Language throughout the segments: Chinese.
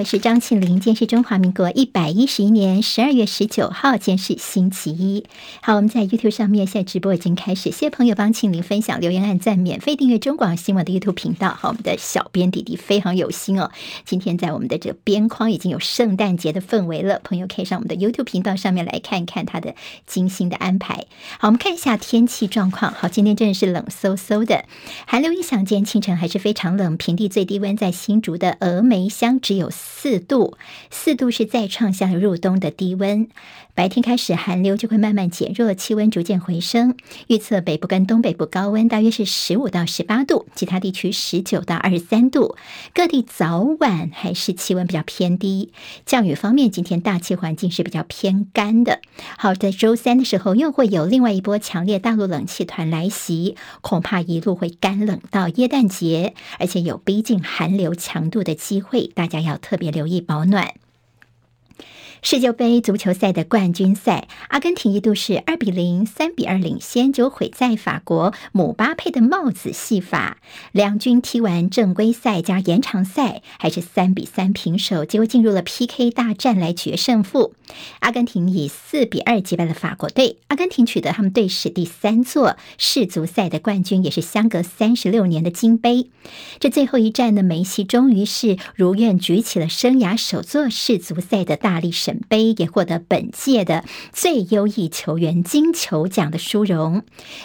我是张庆林。今天是中华民国一百一十一年十二月十九号，今天是星期一。好，我们在 YouTube 上面现在直播已经开始，谢谢朋友帮庆林分享、留言、按赞、免费订阅中广新闻的 YouTube 频道。好，我们的小编弟弟非常有心哦，今天在我们的这个边框已经有圣诞节的氛围了，朋友可以上我们的 YouTube 频道上面来看一看他的精心的安排。好，我们看一下天气状况。好，今天真的是冷飕飕的，寒流影响，今天清晨还是非常冷，平地最低温在新竹的峨眉乡只有四度。四度是再创下入冬的低温。白天开始寒流就会慢慢减弱，气温逐渐回升。预测北部跟东北部高温大约是十五到十八度，其他地区十九到二十三度。各地早晚还是气温比较偏低。降雨方面，今天大气环境是比较偏干的。好，在周三的时候又会有另外一波强烈大陆冷气团来袭，恐怕一路会干冷到耶诞节，而且有逼近寒流强度的机会，大家要特别留意保暖。世界杯足球赛的冠军赛，阿根廷一度是二比零、三比二领先，就毁在法国姆巴佩的帽子戏法。两军踢完正规赛加延长赛，还是三比三平手，结果进入了 PK 大战来决胜负。阿根廷以四比二击败了法国队，阿根廷取得他们队史第三座世足赛的冠军，也是相隔三十六年的金杯。这最后一战呢，梅西终于是如愿举起了生涯首座世足赛的大力神杯，也获得本届的最优异球员金球奖的殊荣。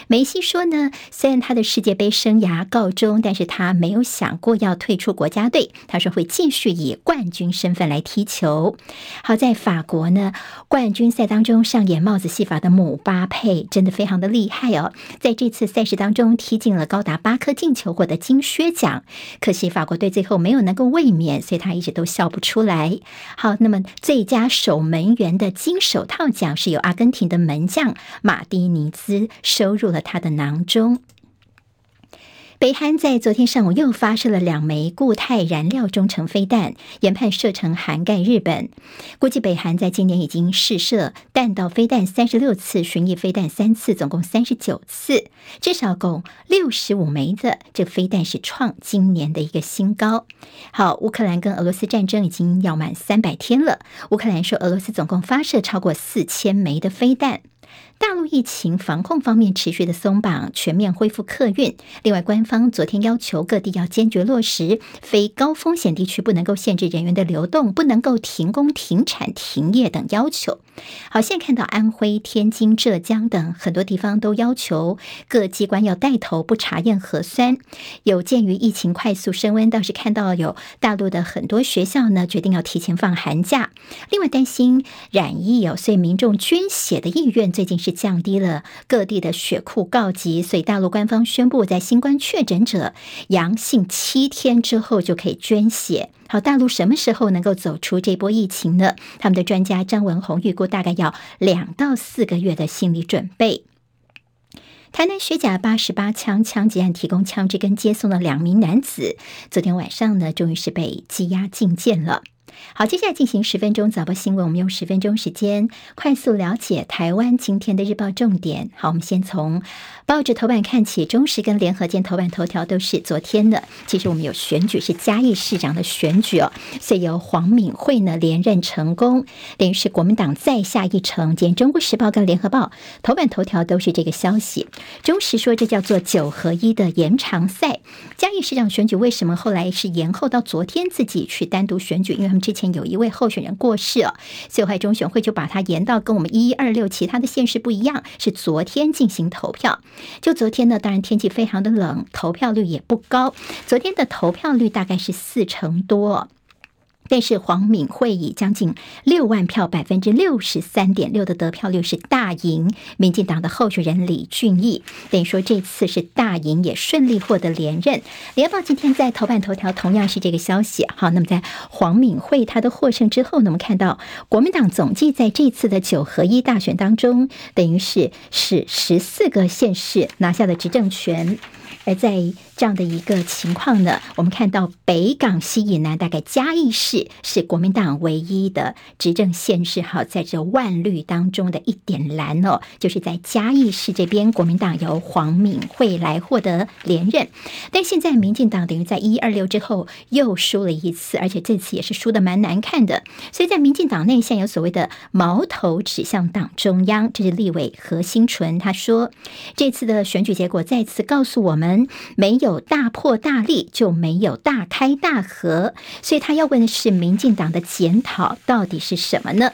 梅西说呢，虽然他的世界杯生涯告终，但是他没有想过要退出国家队。他说会继续以冠军身份来踢球。好在法国呢，冠军赛当中上演帽子戏法的姆巴佩真的非常的厉害哦，在这次赛事当中踢进了高达八颗进球，获得金靴奖。可惜法国队最后没有能够卫冕，所以他一直都笑不出来。好，那么最佳守门员的金手套奖是由阿根廷的门将马蒂尼兹收入了他的囊中。北韩在昨天上午又发射了两枚固态燃料中程飞弹，研判射程涵盖日本。估计北韩在今年已经试射弹道飞弹三十六次，巡弋飞弹三次，总共三十九次，至少共六十五枚的这飞弹是创今年的一个新高。好，乌克兰跟俄罗斯战争已经要满三百天了，乌克兰说俄罗斯总共发射超过四千枚的飞弹。大陆疫情防控方面持续的松绑，全面恢复客运。另外，官方昨天要求各地要坚决落实非高风险地区不能够限制人员的流动，不能够停工、停产、停业等要求。好，现在看到安徽、天津、浙江等很多地方都要求各机关要带头不查验核酸。有鉴于疫情快速升温，倒是看到有大陆的很多学校呢决定要提前放寒假。另外，担心染疫有、哦、所以民众捐血的意愿最近是降低了，各地的血库告急，所以大陆官方宣布，在新冠确诊者阳性七天之后就可以捐血。好，大陆什么时候能够走出这波疫情呢？他们的专家张文宏预估，大概要两到四个月的心理准备。台南学甲八十八枪枪击案提供枪支跟接送的两名男子，昨天晚上呢，终于是被羁押进监了。好，接下来进行十分钟早报新闻。我们用十分钟时间快速了解台湾今天的日报重点。好，我们先从报纸头版看起，中时跟联合见头版头条都是昨天的。其实我们有选举是嘉义市长的选举哦，所以由黄敏惠呢连任成功，等于是国民党再下一城。今天中国时报跟联合报头版头条都是这个消息。中时说这叫做九合一的延长赛。嘉义市长选举为什么后来是延后到昨天自己去单独选举？因为他们。之前有一位候选人过世哦，所以中选会就把它延到跟我们一一二六其他的县市不一样，是昨天进行投票。就昨天呢，当然天气非常的冷，投票率也不高。昨天的投票率大概是四成多。但是黄敏惠以将近六万票，百分之六十三点六的得票率是大赢民进党的候选人李俊毅，等于说这次是大赢，也顺利获得连任。联报今天在头版头条同样是这个消息。好，那么在黄敏惠他的获胜之后呢，我们看到国民党总计在这次的九合一大选当中，等于是是十四个县市拿下了执政权。而在这样的一个情况呢，我们看到北港西以南，大概嘉义市是国民党唯一的执政县市。好，在这万绿当中的一点蓝哦，就是在嘉义市这边，国民党由黄敏惠来获得连任。但现在民进党等于在一一二六之后又输了一次，而且这次也是输得蛮难看的。所以在民进党内现有所谓的矛头指向党中央，这是立委何新纯他说，这次的选举结果再次告诉我们，没有大破大立就没有大开大合。所以他要问的是，民进党的检讨到底是什么呢？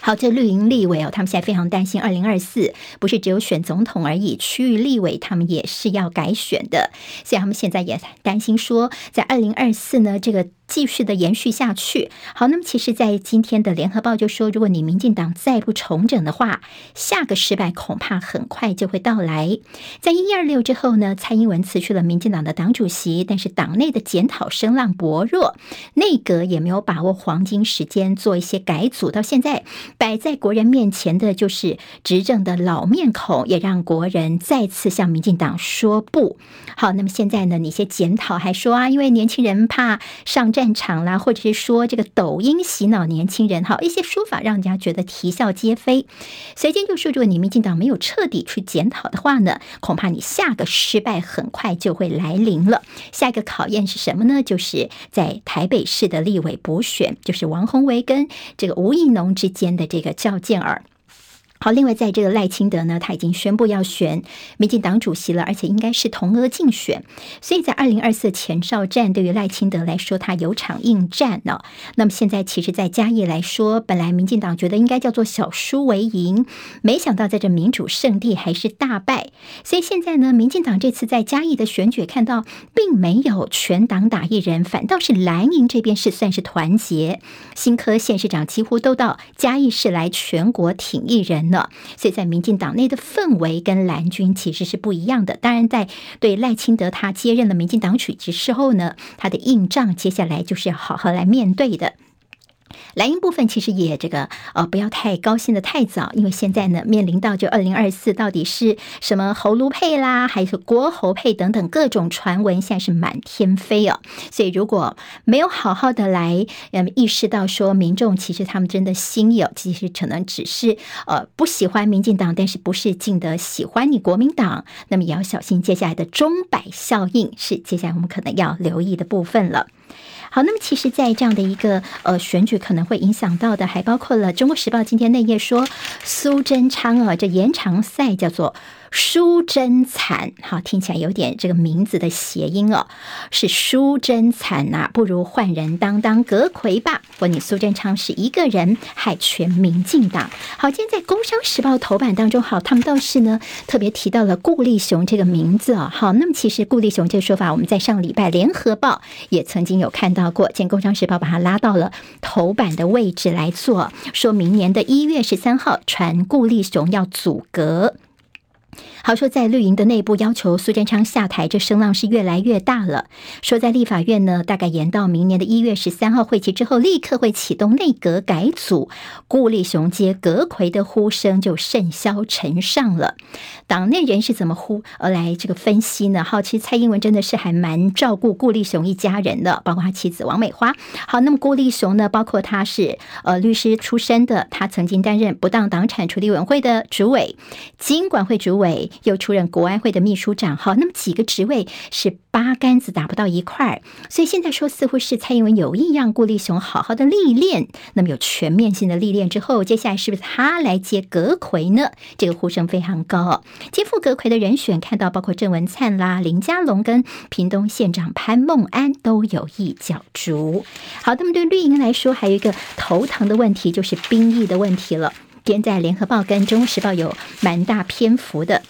好，这绿营立委哦，他们现在非常担心，二零二四不是只有选总统而已，区域立委他们也是要改选的，所以他们现在也担心说，在二零二四呢，这个。继续的延续下去。好，那么其实，在今天的联合报就说，如果你民进党再不重整的话，下个失败恐怕很快就会到来。在一一二六之后呢，蔡英文辞去了民进党的党主席，但是党内的检讨声浪薄弱，内阁也没有把握黄金时间做一些改组。到现在摆在国人面前的就是执政的老面孔，也让国人再次向民进党说不。好，那么现在呢，你些检讨还说啊，因为年轻人怕上战。战场啦，或者是说这个抖音洗脑年轻人，哈，一些说法让人家觉得啼笑皆非。随即就说，如果你民进党没有彻底去检讨的话呢，恐怕你下个失败很快就会来临了。下一个考验是什么呢？就是在台北市的立委补选，就是王宏维跟这个吴怡农之间的这个较劲儿。好，另外，在这个赖清德呢，他已经宣布要选民进党主席了，而且应该是同额竞选。所以在二零二四前哨战，对于赖清德来说，他有场硬战呢。那么现在，其实，在嘉义来说，本来民进党觉得应该叫做小输为赢，没想到在这民主圣地还是大败。所以现在呢，民进党这次在嘉义的选举，看到并没有全党打一人，反倒是蓝营这边是算是团结。新科县市长几乎都到嘉义市来全国挺一人。所以在民进党内的氛围跟蓝军其实是不一样的。当然，在对赖清德他接任了民进党主席之后呢，他的硬仗接下来就是要好好来面对的。蓝营部分其实也这个呃不要太高兴的太早，因为现在呢面临到就二零二四到底是什么侯卢配啦，还是国侯配等等各种传闻，现在是满天飞哦。所以如果没有好好的来嗯意识到说民众其实他们真的心有，其实可能只是呃不喜欢民进党，但是不是净的喜欢你国民党，那么也要小心接下来的钟摆效应，是接下来我们可能要留意的部分了。好，那么其实，在这样的一个呃选举可能会影响到的，还包括了《中国时报》今天那页说，苏贞昌啊，这延长赛叫做。舒真惨，好，听起来有点这个名字的谐音哦，是舒真惨呐、啊，不如换人当当阁揆吧。不过你苏贞昌是一个人害全民进党。好，今天在《工商时报》头版当中，好，他们倒是呢特别提到了顾立雄这个名字哦。好，那么其实顾立雄这个说法，我们在上礼拜《联合报》也曾经有看到过，今天《工商时报》把它拉到了头版的位置来做，说明年的一月十三号传顾立雄要组阁。好说，在绿营的内部要求苏贞昌下台，这声浪是越来越大了。说在立法院呢，大概延到明年的一月十三号会期之后，立刻会启动内阁改组，顾立雄接阁揆的呼声就甚嚣尘上了。党内人士怎么呼而来这个分析呢？好，其实蔡英文真的是还蛮照顾顾立雄一家人的，包括他妻子王美花。好，那么顾立雄呢，包括他是呃律师出身的，他曾经担任不当党产处理委员会的主委、经管会主委。又出任国安会的秘书长，好，那么几个职位是八竿子打不到一块儿，所以现在说似乎是蔡英文有意让顾立雄好好的历练，那么有全面性的历练之后，接下来是不是他来接阁魁呢？这个呼声非常高。接副阁魁的人选，看到包括郑文灿啦、林佳龙跟屏东县长潘孟安都有意角逐。好，那么对绿营来说，还有一个头疼的问题，就是兵役的问题了。今天在联合报跟中时报有蛮大篇幅的。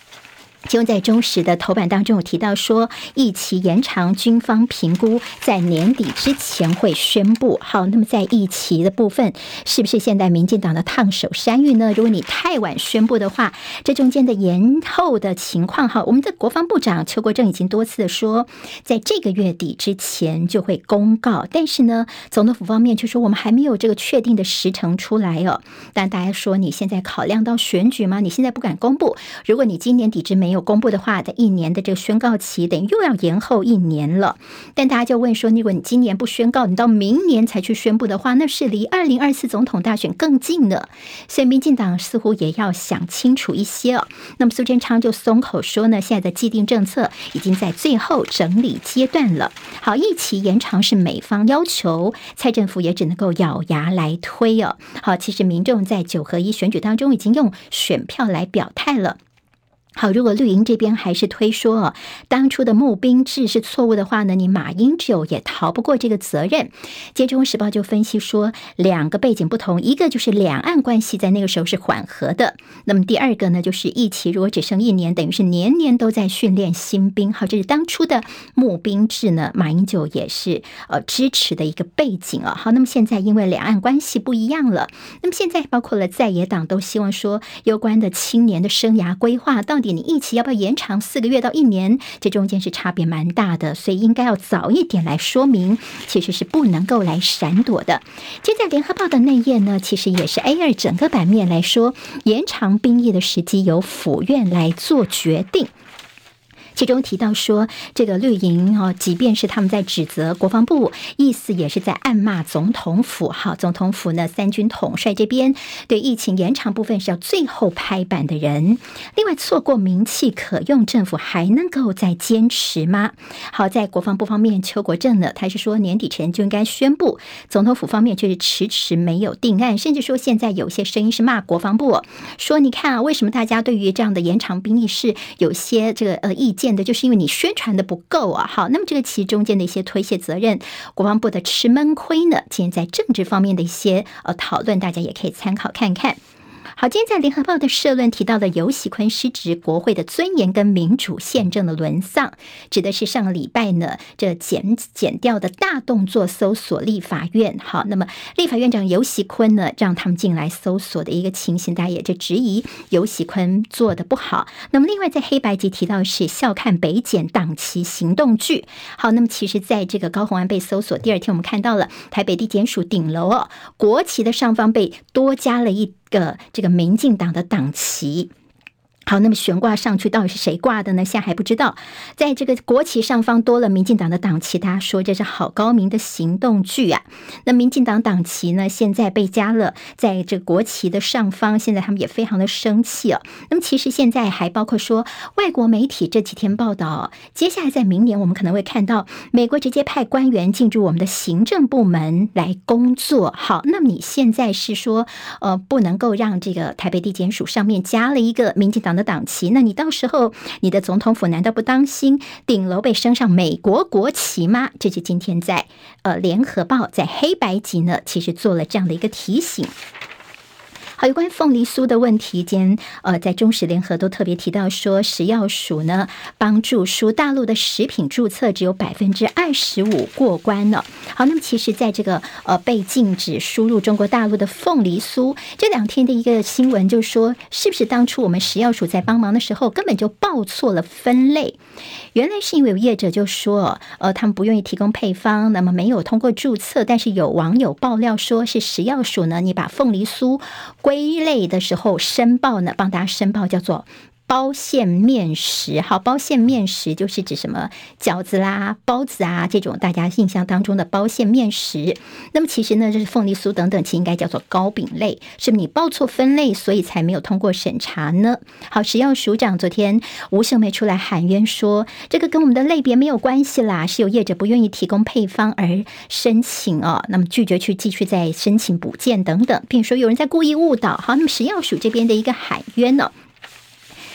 就在中时的头版当中有提到说，役期延长，军方评估在年底之前会宣布。好，那么在役期的部分，是不是现在民进党的烫手山芋呢？如果你太晚宣布的话，这中间的延后的情况，哈，我们的国防部长邱国正已经多次的说，在这个月底之前就会公告。但是呢，总统府方面就说我们还没有这个确定的时程出来哦。但大家说你现在考量到选举吗？你现在不敢公布。如果你今年底之没没有公布的话，在一年的这个宣告期，等于又要延后一年了。但大家就问说，如果你今年不宣告，你到明年才去宣布的话，那是离二零二四总统大选更近了。所以民进党似乎也要想清楚一些哦。那么苏贞昌就松口说呢，现在的既定政策已经在最后整理阶段了。好，一期延长是美方要求，蔡政府也只能够咬牙来推哦。好，其实民众在九合一选举当中已经用选票来表态了。好，如果绿营这边还是推说哦，当初的募兵制是错误的话呢，你马英九也逃不过这个责任。今天《中时报》就分析说，两个背景不同，一个就是两岸关系在那个时候是缓和的，那么第二个呢，就是疫情如果只剩一年，等于是年年都在训练新兵。好，这是当初的募兵制呢，马英九也是呃支持的一个背景啊。好，那么现在因为两岸关系不一样了，那么现在包括了在野党都希望说，有关的青年的生涯规划到底。你一起要不要延长四个月到一年？这中间是差别蛮大的，所以应该要早一点来说明，其实是不能够来闪躲的。接在联合报的内页呢，其实也是 A 二整个版面来说，延长兵役的时机由府院来做决定。其中提到说，这个绿营哦，即便是他们在指责国防部，意思也是在暗骂总统府。哈，总统府呢，三军统帅这边对疫情延长部分是要最后拍板的人。另外，错过名气可用，政府还能够再坚持吗？好，在国防部方面，邱国正呢，他是说年底前就应该宣布。总统府方面却是迟迟没有定案，甚至说现在有些声音是骂国防部，说你看啊，为什么大家对于这样的延长兵役是有些这个呃意见？的就是因为你宣传的不够啊，好，那么这个其中间的一些推卸责任，国防部的吃闷亏呢？今天在政治方面的一些呃讨论，大家也可以参考看看。好，今天在联合报的社论提到的游锡堃失职国会的尊严跟民主宪政的沦丧，指的是上个礼拜呢这检检调的大动作搜索立法院。好，那么立法院长游锡坤呢让他们进来搜索的一个情形，大家也就质疑游锡堃做的不好。那么另外在黑白集提到是笑看北检党旗行动剧。好，那么其实在这个高虹安被搜索第二天，我们看到了台北地检署顶楼哦，国旗的上方被多加了一个这个民进党的党旗。好，那么悬挂上去到底是谁挂的呢？现在还不知道。在这个国旗上方多了民进党的党旗，大家说这是好高明的行动剧啊。那民进党党旗呢，现在被加了在这国旗的上方，现在他们也非常的生气哦。那么其实现在还包括说，外国媒体这几天报道，接下来在明年我们可能会看到美国直接派官员进驻我们的行政部门来工作。好，那么你现在是说，呃，不能够让这个台北地检署上面加了一个民进党的。党旗，那你到时候你的总统府难道不当心顶楼被升上美国国旗吗？这是今天在呃联合报在黑白集呢，其实做了这样的一个提醒。好，有关凤梨酥的问题间，呃，在中时联合都特别提到说，食药署呢帮助输大陆的食品注册只有百分之二十五过关了。好，那么其实在这个呃被禁止输入中国大陆的凤梨酥这两天的一个新闻，就说是不是当初我们食药署在帮忙的时候根本就报错了分类？原来是因为有业者就说，呃，他们不愿意提供配方，那么没有通过注册，但是有网友爆料说是食药署呢，你把凤梨酥。归类的时候申报呢，帮大家申报叫做。包馅面食，好，包馅面食就是指什么饺子啦、包子啊这种大家印象当中的包馅面食。那么其实呢，就是凤梨酥等等，其应该叫做糕饼类，是不是你报错分类，所以才没有通过审查呢？好，食药署长昨天吴秀梅出来喊冤说，这个跟我们的类别没有关系啦，是有业者不愿意提供配方而申请哦，那么拒绝去继续再申请补件等等，并说有人在故意误导。好，那么食药署这边的一个喊冤呢、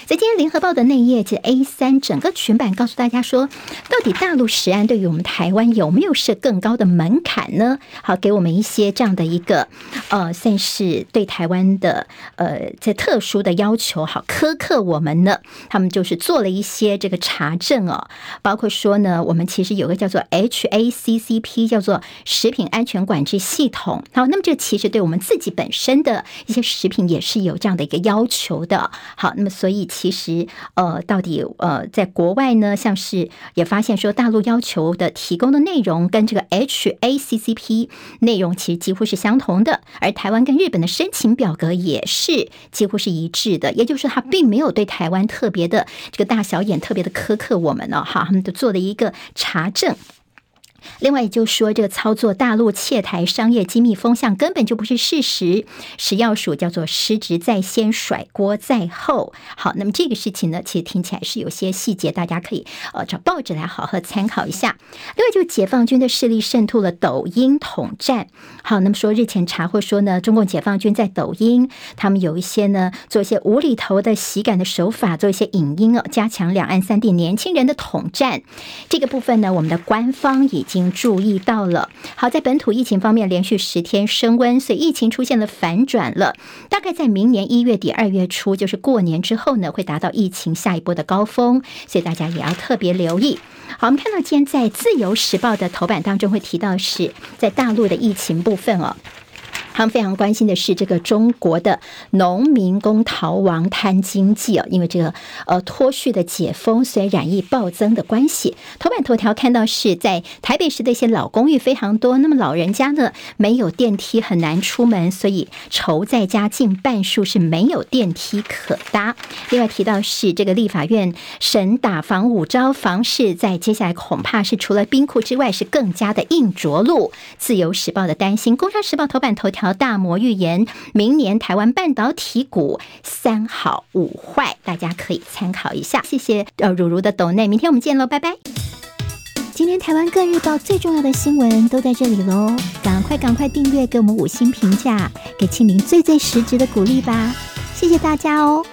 在今天联合报的内页，这 A 三整个全版告诉大家说，到底大陆食安对于我们台湾有没有设更高的门槛呢？好，给我们一些这样的一个呃，算是对台湾的呃这特殊的要求，好苛刻我们呢？他们就是做了一些这个查证哦，包括说呢，我们其实有个叫做 HACCP，叫做食品安全管制系统。好，那么这其实对我们自己本身的一些食品也是有这样的一个要求的。好，那么所以。其实呃，到底呃，在国外呢，像是也发现说，大陆要求的提供的内容跟这个 HACCP 内容其实几乎是相同的，而台湾跟日本的申请表格也是几乎是一致的，也就是说，他并没有对台湾特别的这个大小眼特别的苛刻我们呢，哈，他们都做了一个查证。另外，也就说，这个操作大陆窃台商业机密风向根本就不是事实。食药署叫做失职在先，甩锅在后。好，那么这个事情呢，其实听起来是有些细节，大家可以呃找报纸来好好参考一下。另外，就解放军的势力渗透了抖音统战。好，那么说日前查获说呢，中共解放军在抖音，他们有一些呢做一些无厘头的喜感的手法，做一些影音哦，加强两岸三地年轻人的统战。这个部分呢，我们的官方已经。已经注意到了。好，在本土疫情方面，连续十天升温，所以疫情出现了反转了。大概在明年一月底、二月初，就是过年之后呢，会达到疫情下一波的高峰，所以大家也要特别留意。好，我们看到今天在《自由时报》的头版当中会提到，是在大陆的疫情部分哦。他们非常关心的是这个中国的农民工逃亡贪经济啊，因为这个呃脱序的解封，所以染疫暴增的关系。头版头条看到是在台北市的一些老公寓非常多，那么老人家呢没有电梯很难出门，所以愁在家近半数是没有电梯可搭。另外提到是这个立法院审打房五招房市，在接下来恐怕是除了冰库之外，是更加的硬着陆。自由时报的担心，工商时报头版头条。大摩预言，明年台湾半导体股三好五坏，大家可以参考一下。谢谢呃，如如的抖内，明天我们见喽，拜拜。今天台湾各日报最重要的新闻都在这里喽，赶快赶快订阅，给我们五星评价，给庆玲最最实质的鼓励吧，谢谢大家哦。